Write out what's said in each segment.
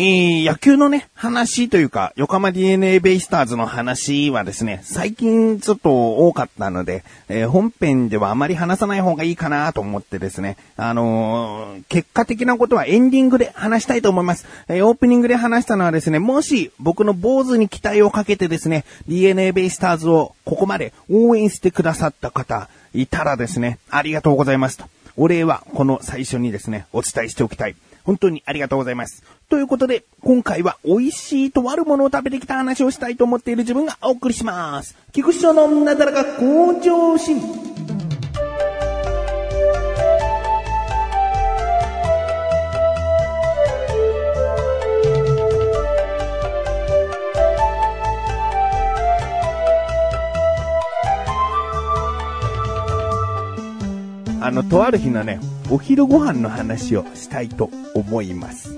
えー、野球のね、話というか、横浜 DNA ベイスターズの話はですね、最近ちょっと多かったので、えー、本編ではあまり話さない方がいいかなと思ってですね、あのー、結果的なことはエンディングで話したいと思います。えーオープニングで話したのはですね、もし僕の坊主に期待をかけてですね、DNA ベイスターズをここまで応援してくださった方、いたらですね、ありがとうございますと。お礼はこの最初にですね、お伝えしておきたい。本当にありがとうございます。ということで、今回は美味しいとあるものを食べてきた話をしたいと思っている自分がお送りします。菊池のなだらか向上心。あの、とある日のね、お昼ご飯の話をしたいと思います。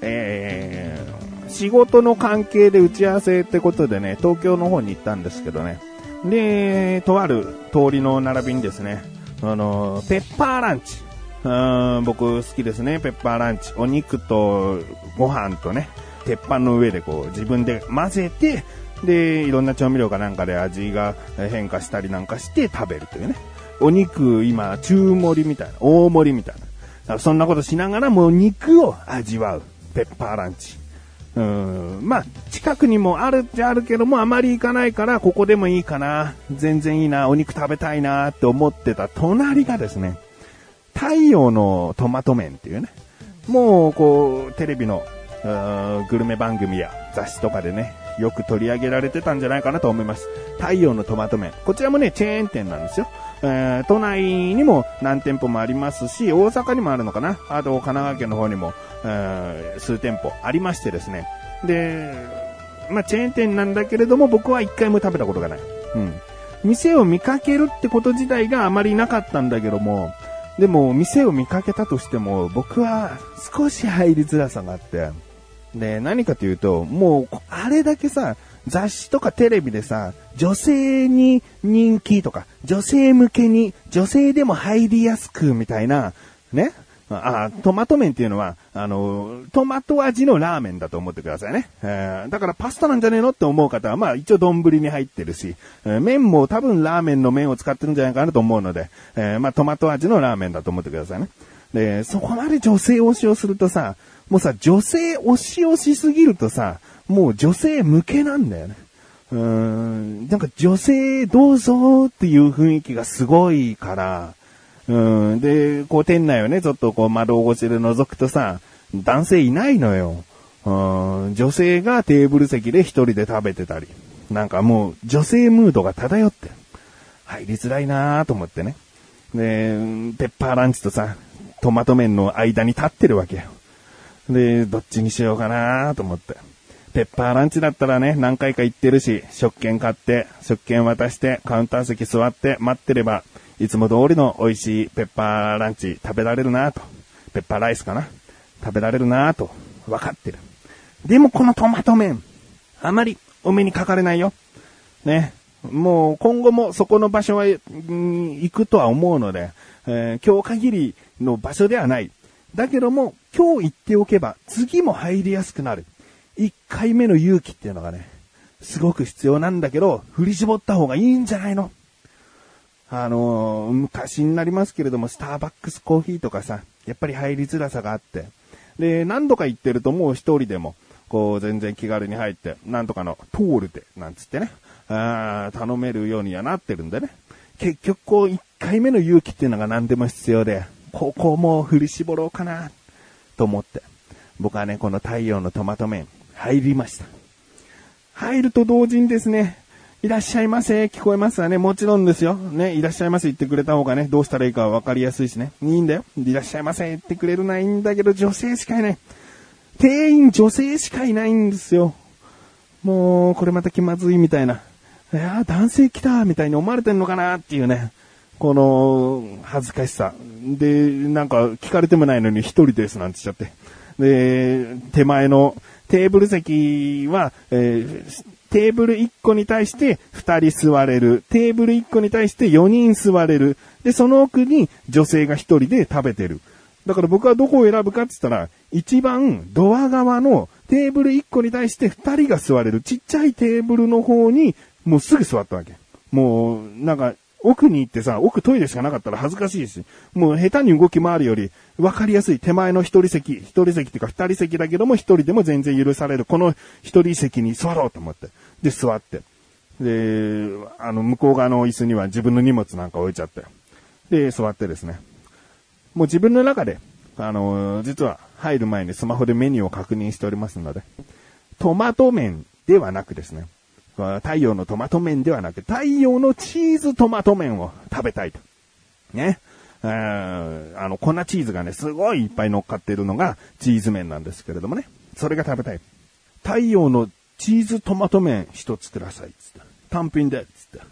えー、仕事の関係で打ち合わせってことでね、東京の方に行ったんですけどね。で、とある通りの並びにですね、あの、ペッパーランチ。うん僕好きですね、ペッパーランチ。お肉とご飯とね、鉄板の上でこう自分で混ぜて、で、いろんな調味料かなんかで味が変化したりなんかして食べるというね。お肉今、中盛りみたいな、大盛りみたいな。そんなことしながらもう肉を味わう。ペッパーランチ。うん。まあ、近くにもあるってあるけども、あまり行かないから、ここでもいいかな。全然いいな。お肉食べたいなって思ってた隣がですね、太陽のトマト麺っていうね。もう、こう、テレビの、グルメ番組や雑誌とかでね、よく取り上げられてたんじゃないかなと思います。太陽のトマト麺。こちらもね、チェーン店なんですよ。えー、都内にも何店舗もありますし、大阪にもあるのかなあと神奈川県の方にも、えー、数店舗ありましてですね。で、まあ、チェーン店なんだけれども、僕は一回も食べたことがない。うん。店を見かけるってこと自体があまりなかったんだけども、でも、店を見かけたとしても、僕は少し入りづらさがあって、で、何かというと、もう、あれだけさ、雑誌とかテレビでさ、女性に人気とか、女性向けに、女性でも入りやすくみたいな、ね。あトマト麺っていうのは、あの、トマト味のラーメンだと思ってくださいね。えー、だからパスタなんじゃねえのって思う方は、まあ一応丼に入ってるし、えー、麺も多分ラーメンの麺を使ってるんじゃないかなと思うので、えー、まあトマト味のラーメンだと思ってくださいね。で、そこまで女性推しをするとさ、もうさ、女性推しをしすぎるとさ、もう女性向けなんだよね。うーん、なんか女性どうぞっていう雰囲気がすごいから、うん、で、こう店内をね、ちょっとこう窓越しで覗くとさ、男性いないのよ。うん、女性がテーブル席で一人で食べてたり。なんかもう女性ムードが漂って。入りづらいなぁと思ってね。で、ペッパーランチとさ、トマト麺の間に立ってるわけよ。で、どっちにしようかなと思って。ペッパーランチだったらね、何回か行ってるし、食券買って、食券渡して、カウンター席座って待ってれば、いつも通りの美味しいペッパーランチ食べられるなと。ペッパーライスかな食べられるなと。分かってる。でもこのトマト麺、あまりお目にかかれないよ。ね。もう今後もそこの場所は、行くとは思うので、えー、今日限りの場所ではない。だけども、今日言っておけば、次も入りやすくなる。一回目の勇気っていうのがね、すごく必要なんだけど、振り絞った方がいいんじゃないの？あのー、昔になりますけれども、スターバックスコーヒーとかさ、やっぱり入りづらさがあって。で、何度か行ってるともう一人でも、こう、全然気軽に入って、なんとかの、トールで、なんつってね、あ頼めるようにはなってるんでね。結局こう、一回目の勇気っていうのが何でも必要で、ここも振り絞ろうかな、と思って。僕はね、この太陽のトマト麺、入りました。入ると同時にですね、いらっしゃいませ、聞こえますわね。もちろんですよ。ね、いらっしゃいませ言ってくれた方がね、どうしたらいいかわかりやすいしね。いいんだよ。いらっしゃいませ言ってくれるのはいいんだけど、女性しかいない。店員女性しかいないんですよ。もう、これまた気まずいみたいな。いや男性来たみたいに思われてんのかなっていうね。この、恥ずかしさ。で、なんか、聞かれてもないのに一人ですなんて言っちゃって。で、手前のテーブル席は、えー、テーブル1個に対して2人座れる。テーブル1個に対して4人座れる。で、その奥に女性が1人で食べてる。だから僕はどこを選ぶかって言ったら、一番ドア側のテーブル1個に対して2人が座れるちっちゃいテーブルの方に、もうすぐ座ったわけ。もう、なんか、奥に行ってさ、奥トイレしかなかったら恥ずかしいし、もう下手に動き回るより、分かりやすい手前の一人席、一人席っていうか二人席だけども一人でも全然許される、この一人席に座ろうと思って。で、座って。で、あの、向こう側の椅子には自分の荷物なんか置いちゃって。で、座ってですね。もう自分の中で、あの、実は入る前にスマホでメニューを確認しておりますので、トマト麺ではなくですね、太陽のトマト麺ではなく、太陽のチーズトマト麺を食べたいと。ね。あの、粉チーズがね、すごいいっぱい乗っかってるのがチーズ麺なんですけれどもね。それが食べたい。太陽のチーズトマト麺一つください。つって。単品で。つって。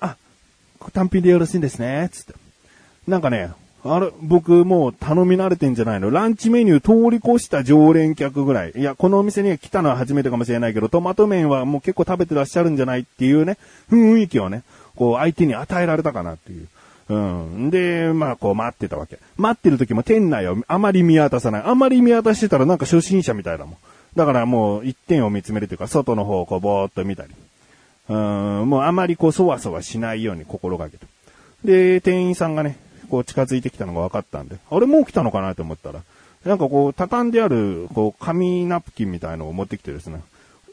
あ、単品でよろしいんですね。つって。なんかね、あれ、僕もう頼み慣れてんじゃないの？ランチメニュー通り越した常連客ぐらい。いや、このお店に来たのは初めてかもしれないけど、トマト麺はもう結構食べてらっしゃるんじゃないっていうね、雰囲気をね、こう相手に与えられたかなっていう。うん。で、まあこう待ってたわけ。待ってる時も店内をあまり見渡さない。あまり見渡してたらなんか初心者みたいだもん。だからもう一点を見つめるというか、外の方をこうぼーっと見たり。うん、もうあまりこうそわそわしないように心がけて。で、店員さんがね、こう近づいてきたのが分かったんで、あれもう来たのかなと思ったら、なんかこう、畳んである、こう、紙ナプキンみたいのを持ってきてですね、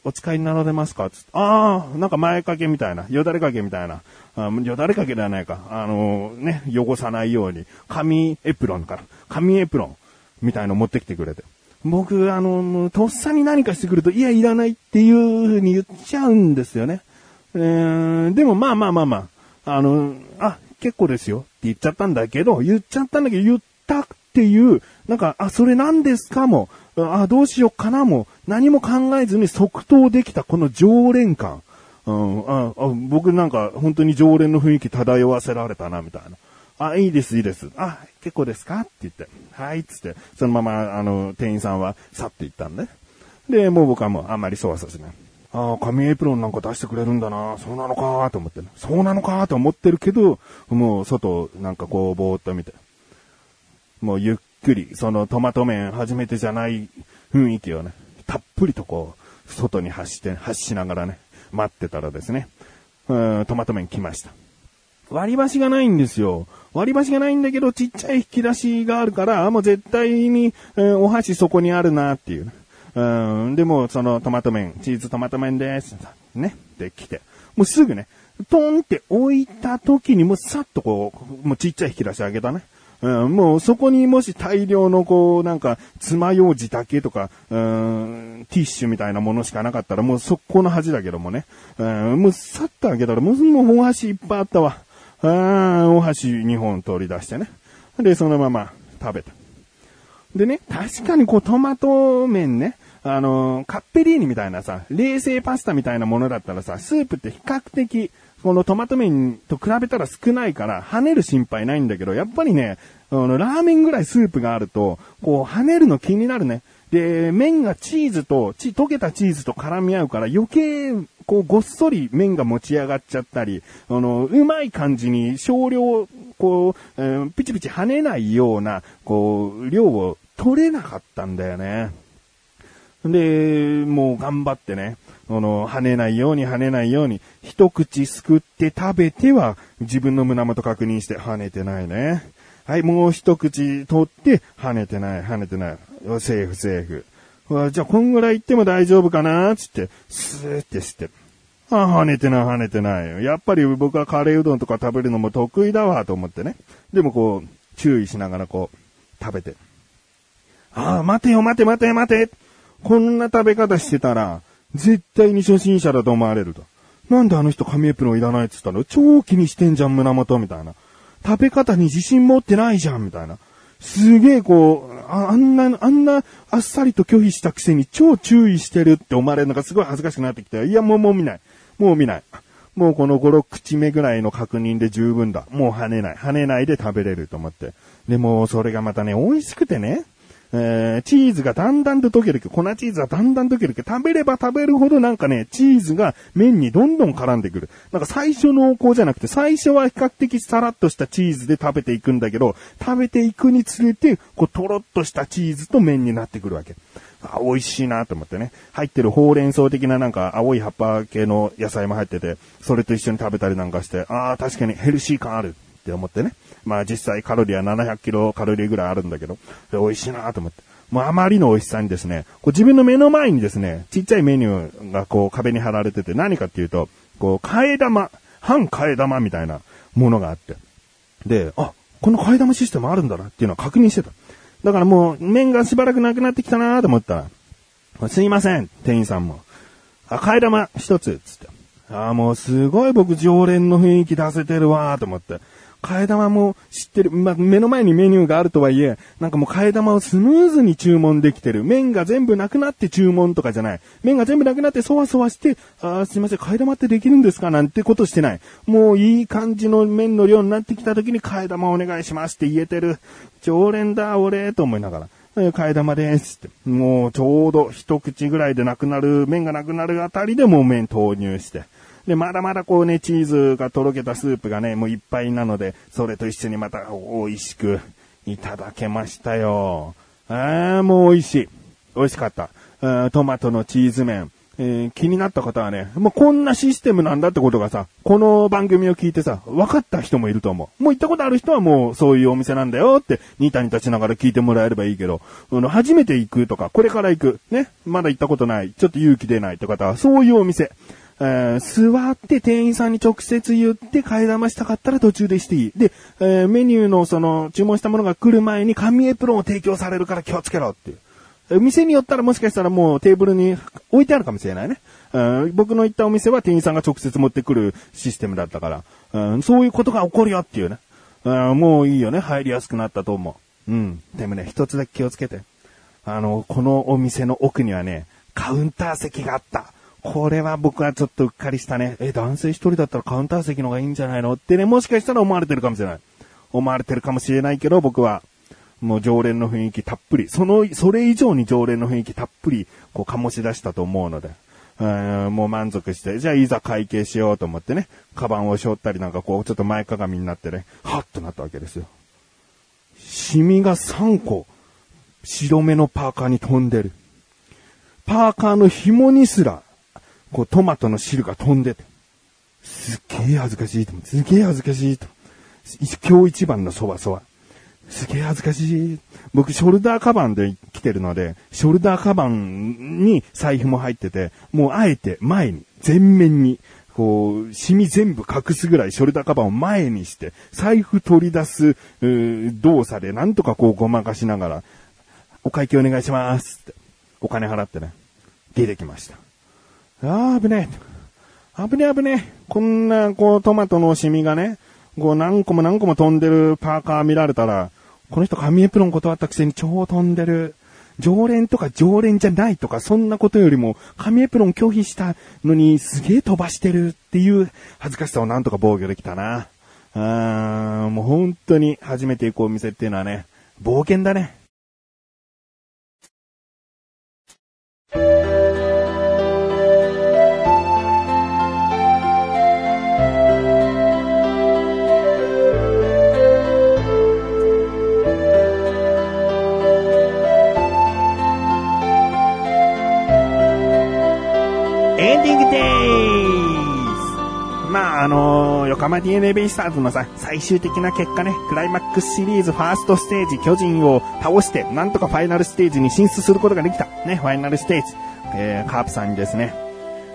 お使いになられますか？つって、ああ、なんか前掛けみたいな、よだれ掛けみたいな、あよだれ掛けではないか、あのー、ね、汚さないように、紙エプロンから、紙エプロンみたいの持ってきてくれて。僕、あの、とっさに何かしてくると、いや、いらないっていう風に言っちゃうんですよね。えー、でもまあまあまあまあ、あの、あ、結構ですよって言っちゃったんだけど、言っちゃったんだけど、言ったっていう、なんか、あ、それ何ですかも、あ、どうしようかなも、何も考えずに即答できたこの常連感。うん、ああ僕なんか本当に常連の雰囲気漂わせられたな、みたいな。あ、いいです、いいです。あ、結構ですかって言って。はい、つって。そのまま、あの、店員さんは去っていったんで。で、もう僕はもうあんまりそわそわしない。ああ、紙エプロンなんか出してくれるんだな、そうなのかと思って、そうなのかと思ってるけど、もう外なんかこうぼーっと見て、もうゆっくり、そのトマト麺初めてじゃない雰囲気をね、たっぷりとこう、外に発して、発しながらね、待ってたらですね、うん、トマト麺来ました。割り箸がないんですよ。割り箸がないんだけど、ちっちゃい引き出しがあるから、もう絶対に、えー、お箸そこにあるなっていう、うん、でも、そのトマト麺、チーズトマト麺です。ね。で、来て。もうすぐね、トンって置いた時にもうさっとこう、もうちっちゃい引き出しあげたね。うん、もうそこにもし大量のこう、なんか、爪楊枝だけとか、うん、ティッシュみたいなものしかなかったらもう速攻の恥だけどもね。うん、もうさっとあげたらもう、もうお箸いっぱいあったわ。うん、お箸2本取り出してね。で、そのまま食べた。でね、確かにこうトマト麺ね、あの、カッペリーニみたいなさ、冷製パスタみたいなものだったらさ、スープって比較的、このトマト麺と比べたら少ないから、跳ねる心配ないんだけど、やっぱりね、あの、ラーメンぐらいスープがあると、こう、跳ねるの気になるね。で、麺がチーズと、ち、溶けたチーズと絡み合うから余計、こう、ごっそり麺が持ち上がっちゃったり、あの、うまい感じに少量、こう、えー、ピチピチ跳ねないような、こう、量を取れなかったんだよね。で、もう頑張ってね、あの、跳ねないように跳ねないように、一口すくって食べては、自分の胸元確認して跳ねてないね。はい、もう一口取って、跳ねてない、跳ねてない。セーフ、セーフ。じゃあ、こんぐらい行っても大丈夫かな？つって、スーってして。あ、跳ねてない、跳ねてない。やっぱり僕はカレーうどんとか食べるのも得意だわ、と思ってね。でもこう、注意しながらこう、食べて。ああ、待てよ、待て、待て、待て。こんな食べ方してたら、絶対に初心者だと思われると。なんであの人紙エプロンいらないって言ったの？超気にしてんじゃん、胸元、みたいな。食べ方に自信持ってないじゃん、みたいな。すげえこうあ、あんな、あんなあっさりと拒否したくせに超注意してるって思われるのがすごい恥ずかしくなってきて、いや、もうもう見ない。もう見ない。もうこの5、6口目ぐらいの確認で十分だ。もう跳ねない。跳ねないで食べれると思って。でも、それがまたね、美味しくてね。えー、チーズがだんだんと溶けるけど、粉チーズはだんだん溶けるけど、食べれば食べるほどなんかね、チーズが麺にどんどん絡んでくる。なんか最初濃厚じゃなくて、最初は比較的さらっとしたチーズで食べていくんだけど、食べていくにつれて、こう、とろっとしたチーズと麺になってくるわけ。あ、美味しいなと思ってね。入ってるほうれん草的ななんか青い葉っぱ系の野菜も入ってて、それと一緒に食べたりなんかして、ああ、確かにヘルシー感あるって思ってね。まあ実際カロリーは700キロカロリーぐらいあるんだけど、美味しいなと思って。もうあまりの美味しさにですね、こう自分の目の前にですね、ちっちゃいメニューがこう壁に貼られてて何かっていうと、こう替え玉、半替え玉みたいなものがあって。で、あ、この替え玉システムあるんだなっていうのは確認してた。だからもう麺がしばらくなくなってきたなと思ったら、すいません、店員さんも。あ、替え玉一つ、つって。ああ、もうすごい僕常連の雰囲気出せてるわと思って。替え玉も知ってる、まあ、目の前にメニューがあるとはいえ、なんかもう替え玉をスムーズに注文できてる。麺が全部なくなって注文とかじゃない。麺が全部なくなってそわそわして、ああすいません、替え玉ってできるんですかなんてことしてない。もういい感じの麺の量になってきた時に替え玉お願いしますって言えてる。常連だ、俺、と思いながら。替え玉です。って。もうちょうど一口ぐらいでなくなる、麺がなくなるあたりでもう麺投入して。で、まだまだこうね、チーズがとろけたスープがね、もういっぱいなので、それと一緒にまた美味しくいただけましたよ。あー、もう美味しい。美味しかった。トマトのチーズ麺。えー、気になった方はね、もうこんなシステムなんだってことがさ、この番組を聞いてさ、分かった人もいると思う。もう行ったことある人はもうそういうお店なんだよって、ニタニタしながら聞いてもらえればいいけど、あの、初めて行くとか、これから行く、ね、まだ行ったことない、ちょっと勇気出ないって方は、そういうお店。えー、座って店員さんに直接言って替え玉したかったら途中でしていい。で、えー、メニューのその注文したものが来る前に紙エプロンを提供されるから気をつけろっていう。店によったらもしかしたらもうテーブルに置いてあるかもしれないね。僕の行ったお店は店員さんが直接持ってくるシステムだったから、そういうことが起こるよっていうね。もういいよね。入りやすくなったと思う。うん。でもね、一つだけ気をつけて。あの、このお店の奥にはね、カウンター席があった。これは僕はちょっとうっかりしたね。え、男性一人だったらカウンター席の方がいいんじゃないのってね、もしかしたら思われてるかもしれない。思われてるかもしれないけど、僕は、もう常連の雰囲気たっぷり、その、それ以上に常連の雰囲気たっぷり、こう醸し出したと思うので、うんもう満足して、じゃあいざ会計しようと思ってね、カバンを背負ったりなんかこう、ちょっと前かがみになってね、はっとなったわけですよ。シミが3個、白目のパーカーに飛んでる。パーカーの紐にすら、こうトマトの汁が飛んでて、すっげえ恥ずかしいと思って、すっげえ恥ずかしいと。今日一番のそわそわ。すげえ恥ずかしい。僕、ショルダーカバンで来てるので、ショルダーカバンに財布も入ってて、もうあえて前に、前面に、こう、シミ全部隠すぐらいショルダーカバンを前にして、財布取り出す、動作でなんとかこうごまかしながら、お会計お願いしますって、お金払ってね、出てきました。ああ、危ねえ。危ねえ危ねえ。こんな、こう、トマトのシミがね、こう、何個も何個も飛んでるパーカー見られたら、この人紙エプロン断ったくせに超飛んでる。常連とか常連じゃないとか、そんなことよりも、紙エプロン拒否したのにすげえ飛ばしてるっていう恥ずかしさをなんとか防御できたな。あーもう本当に初めて行くお店っていうのはね、冒険だね。あのー、横浜 DNA ベイスターズのさ、最終的な結果ね、クライマックスシリーズファーストステージ巨人を倒して、なんとかファイナルステージに進出することができた。ね、ファイナルステージ。えー、カープさんにですね、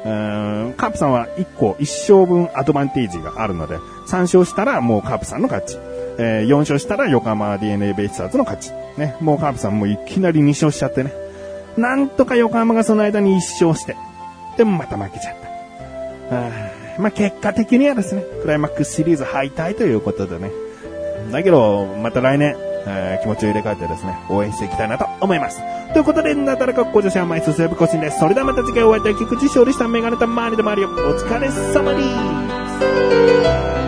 うーん、カープさんは1個、1勝分アドバンテージがあるので、3勝したらもうカープさんの勝ち。えー、4勝したら横浜 DNA ベイスターズの勝ち。ね、もうカープさんもいきなり2勝しちゃってね。なんとか横浜がその間に1勝して、でもまた負けちゃった。まあ、結果的にはですね、クライマックスシリーズ敗退ということでね。だけど、また来年、えー、気持ちを入れ替えてですね、応援していきたいなと思います。ということで、なだらかっこ女子は毎週セーブ更新です。それではまた次回お会いいたい菊池勝利したメガネた周りでもあるよ。お疲れ様です。